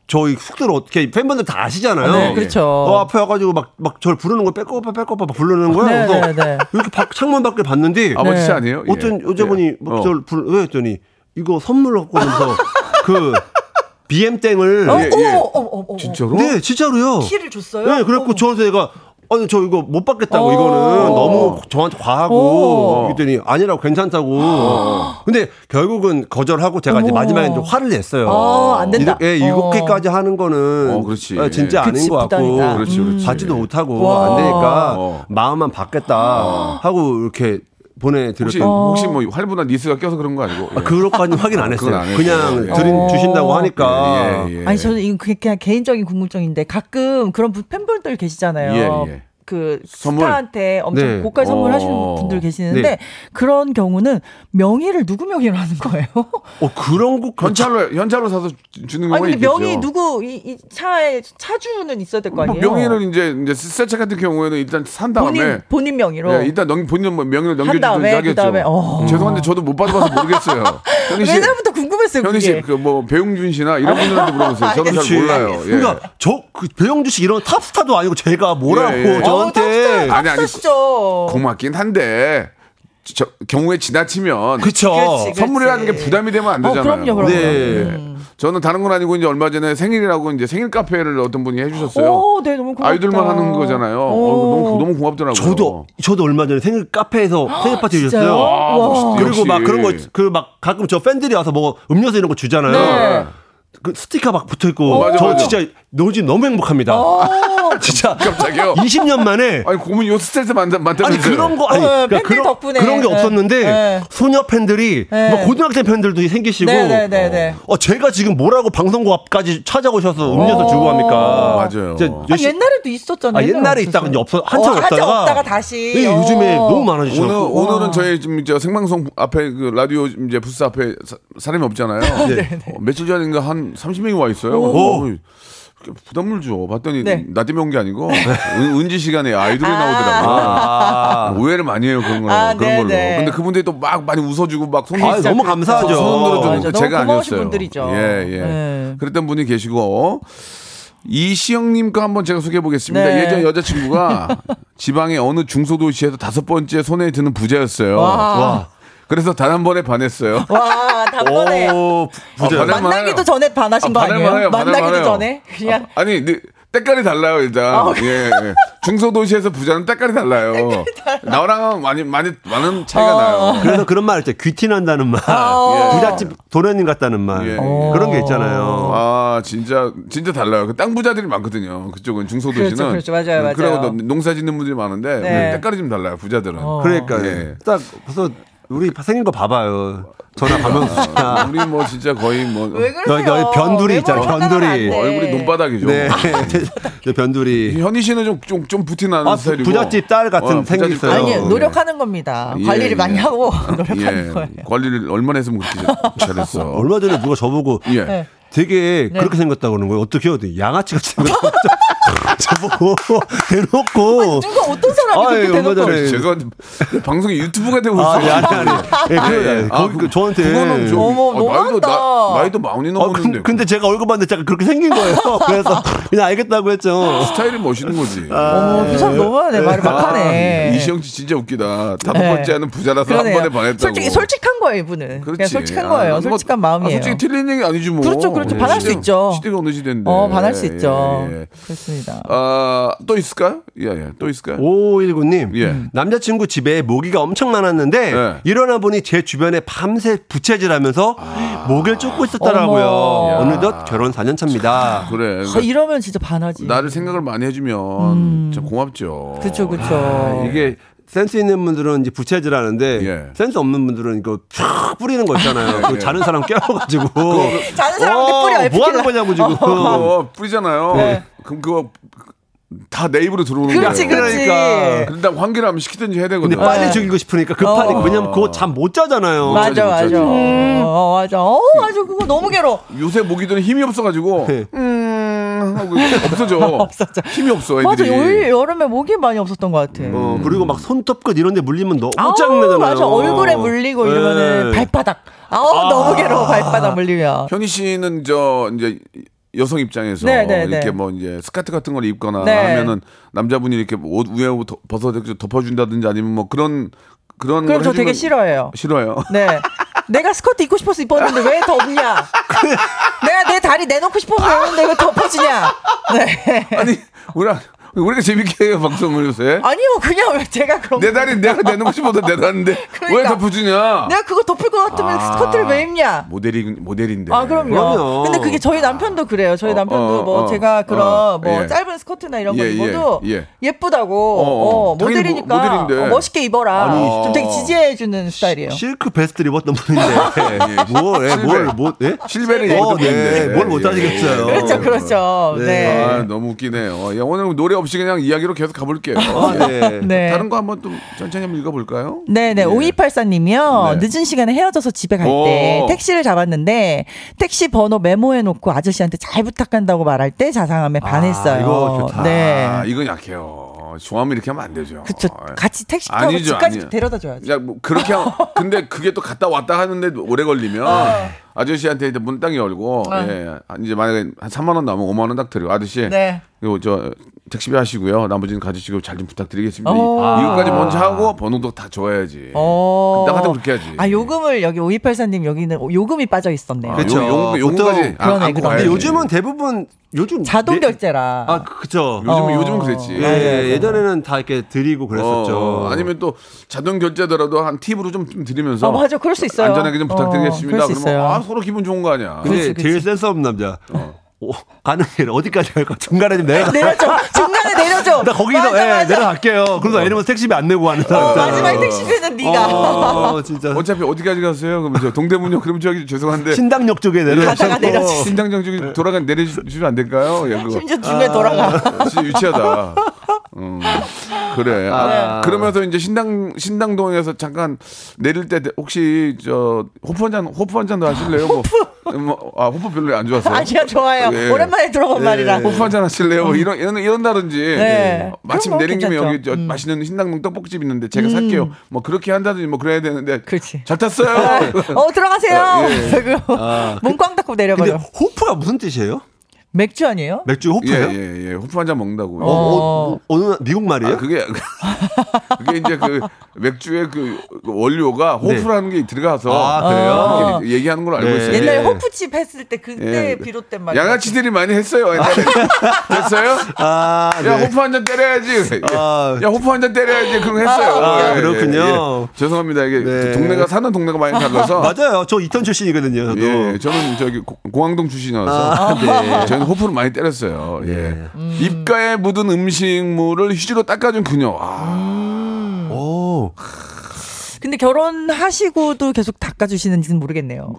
저희 숙소를 어떻게 팬분들 다 아시잖아요. 네, 그렇죠. 어, 앞에 와가지고 막, 막 저를 부르는 거 빼고 오빠 빼고 오빠 막 부르는 거예요. 네, 그래서 네, 네. 이렇게 밖, 창문 밖을 봤는데 아버지 네. 아니에요? 예. 어떤 여자분이 예. 뭐 어. 저를 부르, 왜 했더니 이거 선물 갖고 오면서 그 BM 땡을 어, 예, 예. 진짜로? 네, 진짜로요. 키를 줬어요? 네, 그래갖고 어머. 저한테 얘가 아니 저 이거 못 받겠다고 어. 이거는 너무 저한테 과하고 어. 그랬더니 아니라고 괜찮다고. 근데 결국은 거절하고 제가 이제. 마지막에 좀 화를 냈어요. 아, 안 된다. 이렇게, 예, 일곱 어. 개까지 하는 거는 어, 그렇지. 어, 진짜 그치, 아닌 것 같고. 그렇지, 그렇지. 받지도 못하고 와. 안 되니까 어. 마음만 받겠다 하고 이렇게 보내드렸던. 혹시 뭐 활분한 니스가 껴서 그런 거 아니고? 예. 아, 그것까지는 확인 안 아, 했어요. 안 했어요. 그냥 예. 드린 어. 주신다고 하니까. 예, 예. 아니 저는 이거 그냥, 그냥 개인적인 궁금증인데 가끔 그런 분- 팬분들 계시잖아요. 그 선물? 스타한테 엄청 네. 고가 선물 어. 하시는 분들 계시는데 네. 그런 경우는 명의를 누구 명의로 하는 거예요? 어 그런 거 현찰로 현찰로 사서 주- 주는 아니 근데 있겠죠. 명의 누구 이, 이 차에 차주는 있어야 될거뭐 아니에요? 명의는 이제 이제 세차 같은 경우에는 일단 산 다음에 본인 본인 명의로. 예, 일단 넘, 본인 뭐 명의를 한 넘겨주든지 다음에, 하겠죠. 그다음에, 어. 죄송한데 저도 못 받아봐서 모르겠어요. 옛날부터 궁금했어요. 현희 그게. 씨그 뭐 배용준 씨나 이런 분들한테 물어보세요. 저는 잘 그치. 몰라요. 예. 그러니까 저그 배영주 씨 이런 탑스타도 아니고 제가 뭐라고 예, 예. 저한테 아니, 아니, 탑스타시죠. 고맙긴 한데 저, 경우에 지나치면 그쵸. 그렇지, 그렇지. 선물이라는 게 부담이 되면 안 어, 되잖아요. 그럼요, 그럼요. 네. 음. 저는 다른 건 아니고 이제 얼마 전에 생일이라고 이제 생일 카페를 어떤 분이 해주셨어요. 오, 네, 너무 고맙다. 아이들만 하는 거잖아요. 어, 오. 너무 너무 고맙더라고요. 저도 저도 얼마 전에 생일 카페에서 생일 파티. 아, 와. 멋있다, 그리고. 막 그런 거 그 막 가끔 저 팬들이 와서 뭐 음료수 이런 거 주잖아요. 네. 그 스티커 막 붙어 있고 맞아, 저 맞아. 진짜 요즘 너무 행복합니다. 어. 진짜 깜짝이요. 20년 만에 아니 고민 요 스트레스 만다 아니 만다면서요. 그런 거 아니 어, 그러니까 팬들 그런 덕분에. 그런 게 네. 없었는데 네. 소녀 팬들이 네. 뭐 고등학생 팬들도 생기시고 네, 네, 네, 네. 어 제가 지금 뭐라고 방송국 앞까지 찾아오셔서 음료수 주고 합니까? 맞아요. 아, 옛날에도 있었잖아요. 아, 옛날에 있다가 이제 없어 한참 어, 없다가 없다가 다시. 예, 요즘에 어. 너무 많아지죠. 오늘 오늘은 저희 지금 저 생방송 앞에 그 라디오 이제 부스 앞에 사, 사람이 없잖아요. 네. 어, 며칠 전인가 한 30명이 와 있어요. 오. 어, 부담을 줘. 봤더니 네. 나 때문에 온 게 아니고 은, 은지 시간에 아이돌이 아. 나오더라고요. 아, 오해를 많이 해요 그런 거 아, 그런 네, 걸로. 네. 근데 그분들이 또 막 많이 웃어주고 막 손. 아, 너무 감사하죠. 손 들어주는 제가 아니었어요. 분들이죠. 예, 예. 네. 그랬던 분이 계시고 이시영님 거 한번 제가 소개해 보겠습니다. 네. 예전 여자친구가 지방의 어느 중소도시에서 다섯 번째 손에 드는 부자였어요. 와. 그래서 단한 번에 반했어요. 와, 단번에. 오, 부자. 아, 만나기도. 전에 반하신 거 아니에요? 반할만해요, 만나기도 반할만해요. 전에 그냥 아, 니 때깔이 달라요 일단. 아, 예, 예. 중소도시에서 부자는 때깔이 달라요. 나랑 많이 많이 많은 차이가 어. 나요. 그래서 그런 말 있죠. 귀티 난다는 말. 어. 예. 부잣집 도련님 같다는 말. 예. 그런 게 있잖아요. 아 진짜 진짜 달라요. 그 땅 부자들이 많거든요. 그쪽은 중소도시는. 그렇죠, 그렇죠. 맞아요, 맞아요. 그리고 농사 짓는 분들이 많은데 네. 때깔이 좀 달라요. 부자들은. 어. 그러니까 예. 딱 그래서 우리 생긴 거 봐봐요. 전화 가면서 아, 우리 뭐 진짜 거의 뭐 왜 그러세요? 여기 변두리 있잖아요, 외모로 변두리. 돼. 얼굴이 논바닥이죠. 네. 저 변두리. 현희 씨는 좀 좀 좀 부티나는 아, 스타일이고. 부잣집 딸 같은 어. 딸. 아니 예. 노력하는 겁니다. 예, 관리를 예. 많이 하고 노력하는 예, 거예요. 관리를 얼마나 했으면 그렇게 잘했어. 얼마 전에 누가 저보고 예. 네. 되게 네. 그렇게 생겼다고 그러는 거예요. 어떻게 해요? 양아치 같이 생겼다고. 저보고 대놓고. 누가 어떤 사람이 아, 그렇게 예, 대놓고 전에 죄송한데 방송이 유튜브가 되고 있어요. 아, 예, 아니, 아니. 예, 그, 예, 아, 거기 그 저한테. 그거는 좀 어머, 어, 나이도 너무한다. 나, 나이도 마흔이 아, 넘었는데. 근데, 근데 제가 얼굴 봤는데 제가 그렇게 생긴 거예요. 그래서 그냥 알겠다고 했죠. 스타일이 멋있는 거지. 어머 그 사람 너무하네 말을 막하네. 아, 이시영 씨 진짜 웃기다. 다섯 네. 번째 하는 부자라서 그러네요. 한 번에 반했다고. 솔직히 솔직한 거예요 이분은. 그렇지. 그냥 솔직한 아, 거예요. 뭐, 솔직한 아, 마음이에요. 솔직히 틀린 얘기 아니지 뭐. 그렇죠, 그렇죠. 반할 수 시대- 있죠. 시대가 어느 시대인데. 어 반할 수 예, 있죠. 예, 예. 그렇습니다. 아, 또 있을까요? 예, 예. 또 있을까요? 5519님. 예. 남자친구 집에 모기가 엄청 많았는데 네. 일어나 보니 제 주변에 밤새 부채질하면서 모기를 쫓고 있었더라고요. 어머. 어느덧 결혼 4년 차입니다. 그래. 아, 이러면 진짜 반하지. 나를 생각을 많이 해주면 진짜 고맙죠. 그쵸 그쵸. 아, 이게 센스 있는 분들은 이제 부채질 하는데 예. 센스 없는 분들은 이거 쫙 뿌리는 거 있잖아요. 그 예. 자는 사람 깨워가지고 자는 사람한테 뿌려, 왜뭐 하는? 거냐고 지금. 그거 뿌리잖아요. 네. 그럼 그거 다내 입으로 들어오는 그렇지 거예요. 그렇지. 그러니까. 환기라면 시키든지 해야 되거든. 근데 빨리 네. 죽이고 싶으니까 급하니까 어. 왜냐면 그거 잠 못 자잖아요. 맞아 못 맞아. 자지. 어 맞아. 어 맞아 그거 너무 괴로. 요새 모기들은 힘이 없어가지고 네. 음 하고 없어져. 없어져. 힘이 없어 맞아 애들이. 여, 여름에 모기 많이 없었던 것 같아. 어, 그리고 막 손톱끝 이런 데 물리면 너무 아우, 짜증나잖아요. 맞아 얼굴에 물리고 이러면은 네. 발바닥. 아우 너무 괴로워 발바닥 물리면. 현희 씨는 저 이제 여성 입장에서 네, 네, 이렇게 네. 뭐 이제 스커트 같은 걸 입거나 네. 하면은 남자분이 이렇게 옷 위에 더- 벗어 덮어준다든지 아니면 뭐 그런 그런 그럼 걸저 되게 싫어해요. 싫어요. 네. 내가 스커트 입고 싶어서 입었는데 왜 덥냐? 내가 내 다리 내놓고 싶어서 입었는데 왜 덮어주냐? 네. 아니 우리 가 우리가 재밌게 해요 방송을 요새. 아니요, 그냥 왜 제가 그런 내 거- 다리 내가 싶어도 내놨는데 왜 그러니까. 덮어주냐? 내가 그거 덮을 것 같으면 아. 스커트를 왜 입냐? 모델이 모델인데. 아 그럼요. 그럼요. 근데 그게 저희 남편도 그래요. 저희 어, 남편도 어, 뭐 어, 제가 그런 어, 뭐 예. 짧은 스커트나 이런 거 예, 입어도 예, 예. 예쁘다고 어, 어. 어, 모델이니까 모-. 어, 멋있게 입어라. 아니, 좀 되게 지지해 주는 스타일이에요. 실크 베스트를 입었던 분인데 뭘, 예, 뭘, 뭐, 예? 실베를 어, 입었던 네. 분인데. 뭘 못하시겠어요. 그렇죠, 그렇죠. 네. 네. 아, 너무 웃기네요. 야, 오늘 노래 없이 그냥 이야기로 계속 가볼게요. 아, 네. 네. 다른 거 한번 좀 천천히 한번 읽어볼까요? 네네. 예. 5284님이요. 네. 늦은 시간에 헤어져서 집에 갈 오. 때 택시를 잡았는데 택시 번호 메모해놓고 아저씨한테 잘 부탁한다고 말할 때 자상함에 반했어요. 이거 좋다. 네. 아, 이건 약해요. 좋아하면 이렇게 하면 안 되죠. 그쵸. 같이 택시 타고 아니죠, 집까지 아니요. 데려다 줘야죠. 야, 뭐 그렇게 하, 근데 그게 또 갔다 왔다 하는데 오래 걸리면 아저씨한테 이제 문딱 열고 어. 예, 이제 만약에 한 3만 원 남으면 5만 원 딱 드리고 아저씨 네. 이거 저 택시비 하시고요. 나머지는 가지시고 잘 좀 부탁드리겠습니다. 어. 이것까지 먼저 하고 번호도 다 줘야지. 어. 나 같으면 그렇게 해야지. 아, 요금을 여기 5284님 여기는 요금이 빠져 있었네요. 아, 그쵸. 요- 요- 요금까지 그러네, 그러네. 근데. 요즘은 대부분 요즘 자동 예- 결제라. 아, 그쵸. 요즘 어. 요즘은 그랬지. 예, 예 전에는 다 이렇게 드리고 그랬었죠. 어, 아니면 또 자동 결제더라도 한 팁으로 좀, 좀 드리면서 어, 맞아. 그럴 수 있어요. 안전하게 좀 부탁드리겠습니다. 어, 그럴 수 그러면 있어요. 아 서로 기분 좋은 거 아니야. 근데 그치, 그치. 제일 센스 없는 남자. 오, 가는 길 어디까지 갈까? 중간에 좀 내려가. 내려줘. 중간에 내려줘. 나 거기서 맞아, 예, 맞아. 내려갈게요. 그래서 이러면 택시비 안 내고 가는 사람. 어. 마지막에 택시비는 네가. 어, 진짜. 어차피 어디까지 가세요? 그러면 저 동대문역 그럼 저기 죄송한데 신당역 쪽에 가다가 내려가서 내려주세요. 신당정 쪽에 돌아가 내려주시면 안 될까요? 예, 그거. 심지어 중간에 돌아가. 아, 진짜 유치하다. 음, 그래. 아, 그러면서 이제 신당 신당동에서 잠깐 내릴 때 혹시 저 호프 한잔 호프 한 잔도 하실래요? 뭐, 뭐, 아 호프 별로 안 좋았어요. 아니야, 좋아요. 예. 오랜만에 들어본 말이라. 호프 한잔 하실래요? 뭐 이런 이런 이런다든지 네. 마침 그런 거 내린 김에. 여기 저 음. 맛있는 신당동 떡볶이집 있는데 제가 살게요. 뭐 그렇게 한다든지 뭐 그래야 되는데 그렇지. 잘 탔어요. 어, 들어가세요. 어, 예. 그리고 문꽝 닫고 내려버려. 호프가 무슨 뜻이에요? 맥주 아니에요? 맥주 예, 호프예요? 예, 예. 호프 한 잔 먹는다고. 어, 어, 어느 나- 미국 말이에요? 아, 그게 그게 이제 그 맥주의 그 원료가 네. 호프라는 게 들어가서 아, 그래요? 그렇게 얘기하는 걸로 알고 네. 있어요. 옛날에 예. 호프집 했을 때 그때 예. 비롯된 말이에요. 양아치들이 많이 했어요. 옛날에. 됐어요? 아, 야 네. 호프 한 잔 때려야지. 아. 야 호프 한 잔 때려야지. 거 했어요. 아, 예, 예, 그렇군요. 예. 죄송합니다. 이게 네. 동네가 사는 동네가 많이 달라서. 맞아요. 저 이천 출신이거든요. 저도. 예, 저는 저기 고- 공항동 출신이라서 아, 네. 저는 호프를 많이 때렸어요. 예. 입가에 묻은 음식물을 휴지로 닦아준 그녀. 아, 오. 근데 결혼하시고도 계속 닦아주시는지는 모르겠네요.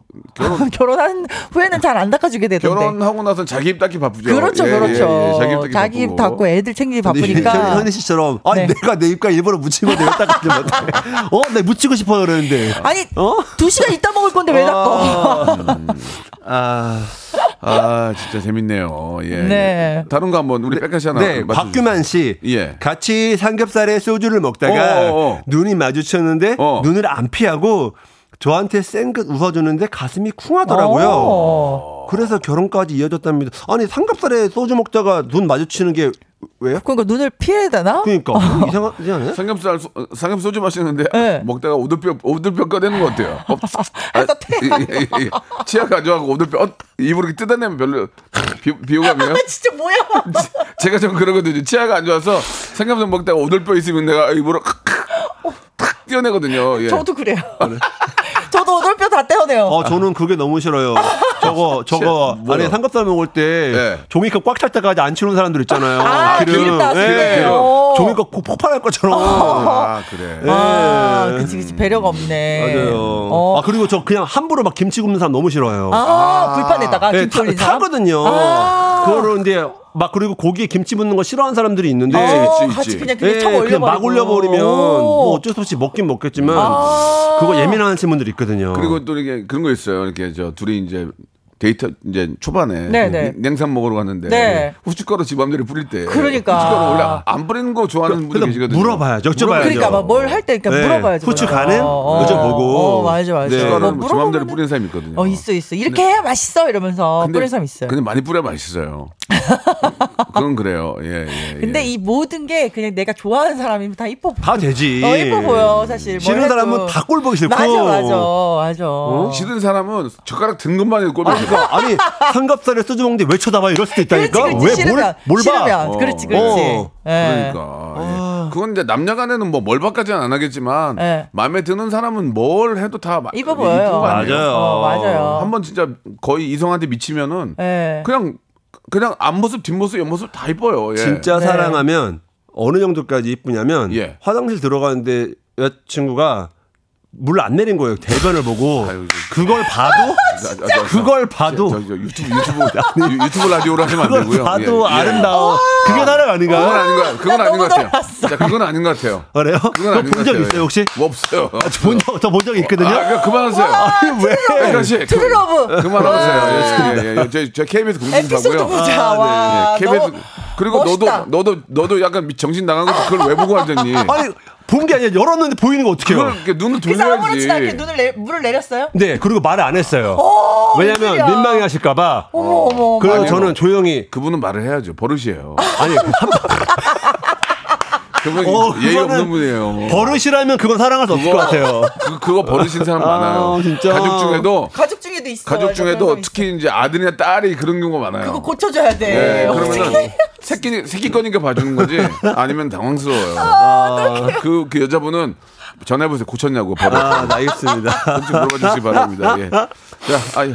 결혼... 한 후에는 잘 안 닦아주게 되던데. 결혼하고 나서 자기 입 닦기 바쁘죠. 그렇죠, 예, 예, 그렇죠. 예, 자기 입 닦기 자기 입. 닦고 애들 챙기기 근데 바쁘니까. 현희 씨처럼 아 네. 내가 내 입가 일부러 건데 왜 닦았지 못해? 어, 나 묻히고 싶어 그러는데. 아니 어? 두 시간 있다 먹을 건데 왜 닦어? 아, 아 진짜 재밌네요. 예. 네. 예. 다른 거 한번 우리 백가시 하나. 네, 맞춰주세요. 박규만 씨. 예. 같이 삼겹살에 소주를 먹다가 어, 어, 어. 눈이 마주쳤는데 어. 눈을 안 피하고 저한테 쌩긋 웃어주는데 가슴이 쿵하더라고요. 어. 그래서 결혼까지 이어졌답니다. 아니 삼겹살에 소주 먹다가 눈 마주치는 게 왜요? 그러니까 눈을 피해야 되나? 그러니까 뭐 이상하지 않아요? 삼겹살 소, 어, 삼겹 소주 마시는데 네. 먹다가 오돌뼈 오돌뼈 꺼내는 거 어때요? 어, 해서 아, 예, 예, 예. 치아 가져가고 오돌뼈 어, 입으로 이렇게 뜯어내면 별로 비, 비호감이에요? 아, 진짜 뭐야? 제가 좀 그러거든요. 치아가 안 좋아서 삼겹살 먹다가 오돌뼈 있으면 내가 입으로 탁 띄어내거든요. 예. 저도 그래요. 저도 오돌뼈 다 떼어내요. 어, 저는 그게 너무 싫어요. 저거, 저거, 뭐야? 안에 삼겹살 먹을 때, 네. 종이컵 꽉 찰 때까지 안 치우는 사람들 있잖아요. 아, 기름 다 쓰네. 어. 종이컵 폭- 폭발할 것처럼. 아 그래. 아, 그치, 그치. 배려가 없네. 맞아요. 어. 아, 그리고 저 그냥 함부로 막 김치 굽는 사람 너무 싫어요. 아, 불판에다가 네, 김치 타, 올린 사람? 타거든요. 아. 그거를 근데 막 그리고 고기에 김치 붓는 거 싫어하는 사람들이 있는데. 어, 있지, 같이 있지. 그냥 그냥 예, 청 그냥 막. 올려버리면 오. 뭐 어쩔 수 없이 먹긴 먹겠지만 아. 그거 예민한 친구들 있거든요. 그리고 또 이렇게 그런 거 있어요. 이렇게 저 둘이 이제 데이트 이제 초반에 네, 네. 냉삼 먹으러 갔는데 네. 후춧가루 지 맘대로 뿌릴 때 그러니까. 후춧가루 원래 안 뿌리는 거 좋아하는 분이 근데 계시거든요. 물어봐야죠. 여쭤봐야죠. 그러니까 막 뭘 할 때 그러니까 네. 물어봐야죠. 후추. 가는? 어, 여쭤보고. 어, 맞아 맞아. 네. 후춧가루는 뭐 물어보면은- 뿌리는 사람이 있거든요. 어 있어 있어. 이렇게 해야 맛있어 이러면서 뿌리는 사람 있어요. 근데 많이 뿌려 맛있어요. 그건 그래요. 예, 예. 근데 예. 이 모든 게 그냥 내가 좋아하는 사람이면 다 이뻐. 다 되지. 어 이뻐 보여 사실. 뭘 싫은. 사람은 다 꼴 보기 싫고. 맞아 맞아 맞아. 싫은 사람은 젓가락 든 것만 해도 꼴보기 아니, 그러니까 아니 삼겹살에 소주 먹는데 왜 쳐다봐 이럴 수도 있다니까. 그렇지 왜 싫으면 뭘, 뭘 봐? 어. 그렇지 그렇지. 어. 예. 그러니까 예. 그건 이제 남녀간에는 뭐 멀바까지는 안 하겠지만 네. 마음에 드는 사람은 뭘 해도 다 마- 이뻐 보여요. 맞아요. 어 맞아요. 한 번 진짜 거의 이성한테 미치면은 예. 그냥 그냥 앞모습 뒷모습 옆모습 다 이뻐요. 예. 진짜 네. 사랑하면 어느 정도까지 이쁘냐면 예. 화장실 들어가는데 여자친구가 물 안 내린 거예요. 대변을 보고 아유, 그걸 봐도 자, 자, 자, 그걸 봐도 저, 저, 유튜브 유튜브 유- 유튜브 라디오로 하시면 안 그걸 되고요. 봐도 예, 예. 아름다워. 그게 사랑 아닌가요? 그건 아닌 거 그건 나 아닌 것 같아요. 자, 그건 아닌 것 같아요. 그래요? 그건 그거 아닌 것본적 같아요. 있어요 혹시? 뭐 없어요. 본적 저본 적 있거든요. 아, 그만하세요. 아니 왜? 씨, 그- true love. 그만하세요. 예, 예, 예. 저, 저 KBS 공중파고요. 보자. 와. 예, KBS 너무 그리고 멋있다. 너도 너도 너도 약간 미- 정신 나간 거 그걸 왜 보고 완전히 아니 본 게 아니라 열었는데 보이는 거 어떻게 그걸 해요? 이렇게 눈을 그래서 아무렇지도 않게 돌려야지. 눈을 내, 물을 내렸어요? 네 그리고 말을 안 했어요. 왜냐면 웬일이야. 민망해 하실까봐. 어머 어머. 그래서 아니요. 저는 조용히 그분은 말을 해야죠. 버릇이에요. 아니 그분 어, 예의 없는 분이에요. 버릇이라면 그건 사랑할 수 없을 것 같아요. 그, 그거 버릇인 사람 아, 많아요. 진짜. 가족 중에도 가족 중에도 있어. 가족 중에도 있어. 특히 이제 아들이나 딸이 그런 경우가 많아요. 그거 고쳐줘야 돼. 네. 그러면은 새끼 새끼 거니까 봐주는 거지 아니면 당황스러워요. 그, 그 여자분은 전화해보세요. 고쳤냐고 버릇. 아, 네, 알겠습니다. 좀 물어봐 주시기 바랍니다. 예. 자, 아,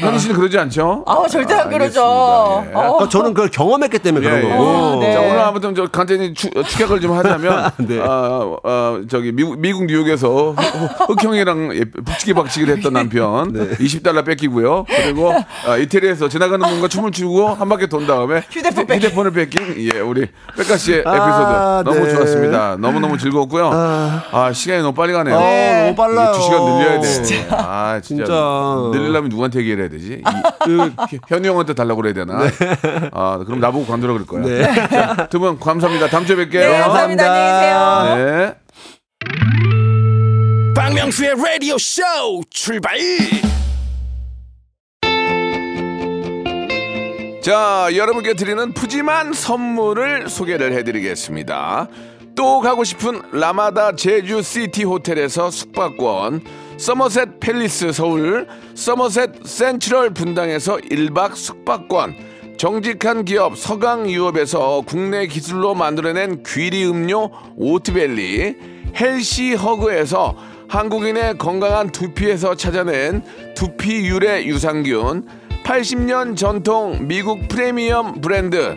현희 씨는 그러지 않죠? 아우 절대 안 그러죠. 알겠습니다. 예. 어. 저는 그걸 경험했기 때문에 예, 그런 예. 거고. 네. 자, 오늘 아무튼 저 간단히 추, 축약을 좀 하자면, 네. 어, 어, 저기 미국, 미국 뉴욕에서 흑- 흑형이랑 예, 북치기 박치기를 했던 남편, 네. 20달러 뺏기고요. 그리고 어, 이태리에서 지나가는 분과 춤을 추고 한 바퀴 돈 다음에 휴대폰 휴대- 휴대폰을 뺏긴 예, 우리 백가 씨의 아, 에피소드 너무 네. 좋았습니다. 너무 너무 즐거웠고요. 아, 시간이 너무 빨리 가네요. 어, 너무 빨라요. 두 시간 늘려야 돼. 아, 진짜. 진짜. 늘리려면 누구한테 얘기를 해야 되지? 이, 그, 현우 형한테 달라고 그래야 되나? 아, 그럼 나보고 관두라 그럴 거야. 네. 두분 감사합니다. 다음 주에 뵐게요. 네, 감사합니다. 안녕히 계세요. 네. 박명수의 라디오 쇼 출발 자, 여러분께 드리는 푸짐한 선물을 소개를 해드리겠습니다. 또 가고 싶은 라마다 제주 시티 호텔에서 숙박권, 서머셋 팰리스 서울, 서머셋 센트럴 분당에서 1박 숙박권, 정직한 기업 서강유업에서 국내 기술로 만들어낸 귀리 음료 오트벨리, 헬시 허그에서 한국인의 건강한 두피에서 찾아낸 두피 유래 유산균, 80년 전통 미국 프리미엄 브랜드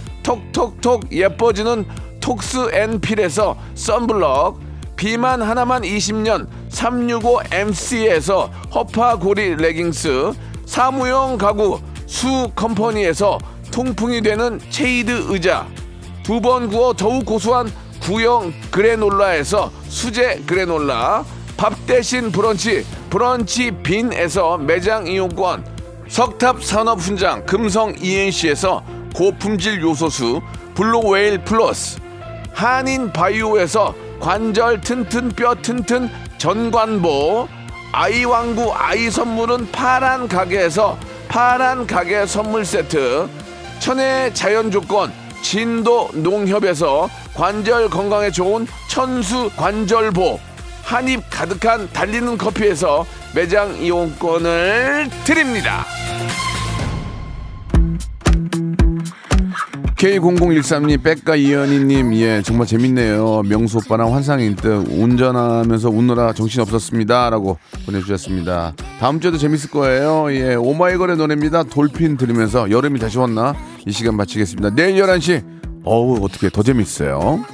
톡톡톡 예뻐지는 톡스앤필에서 썬블럭 비만 하나만 20년 365MC에서 허파고리 레깅스 사무용 가구 수 컴퍼니에서 통풍이 되는 체이드 의자 두 번 구워 더욱 고소한 구형 그래놀라에서 수제 그래놀라 밥 대신 브런치 브런치 빈에서 매장 이용권 석탑 산업 훈장 금성 ENC에서 고품질 요소수 블루웨일 플러스 한인 바이오에서 관절 튼튼 뼈 튼튼 전관보 아이왕구 아이 선물은 파란 가게에서 파란 가게 선물 세트 천혜의 자연 조건 진도 농협에서 관절 건강에 좋은 천수 관절보 한입 가득한 달리는 커피에서 매장 이용권을 드립니다. K0013님, 백가 이현희님, 예, 정말 재밌네요. 명수 오빠랑 환상인 듯 운전하면서 웃느라 정신 없었습니다. 라고 보내주셨습니다. 다음 주에도 재밌을 거예요. 예, 오마이걸의 노래입니다. 돌핀 들으면서 여름이 다시 왔나? 이 시간 마치겠습니다. 내일 11시, 어우, 어떻게 더 재밌어요.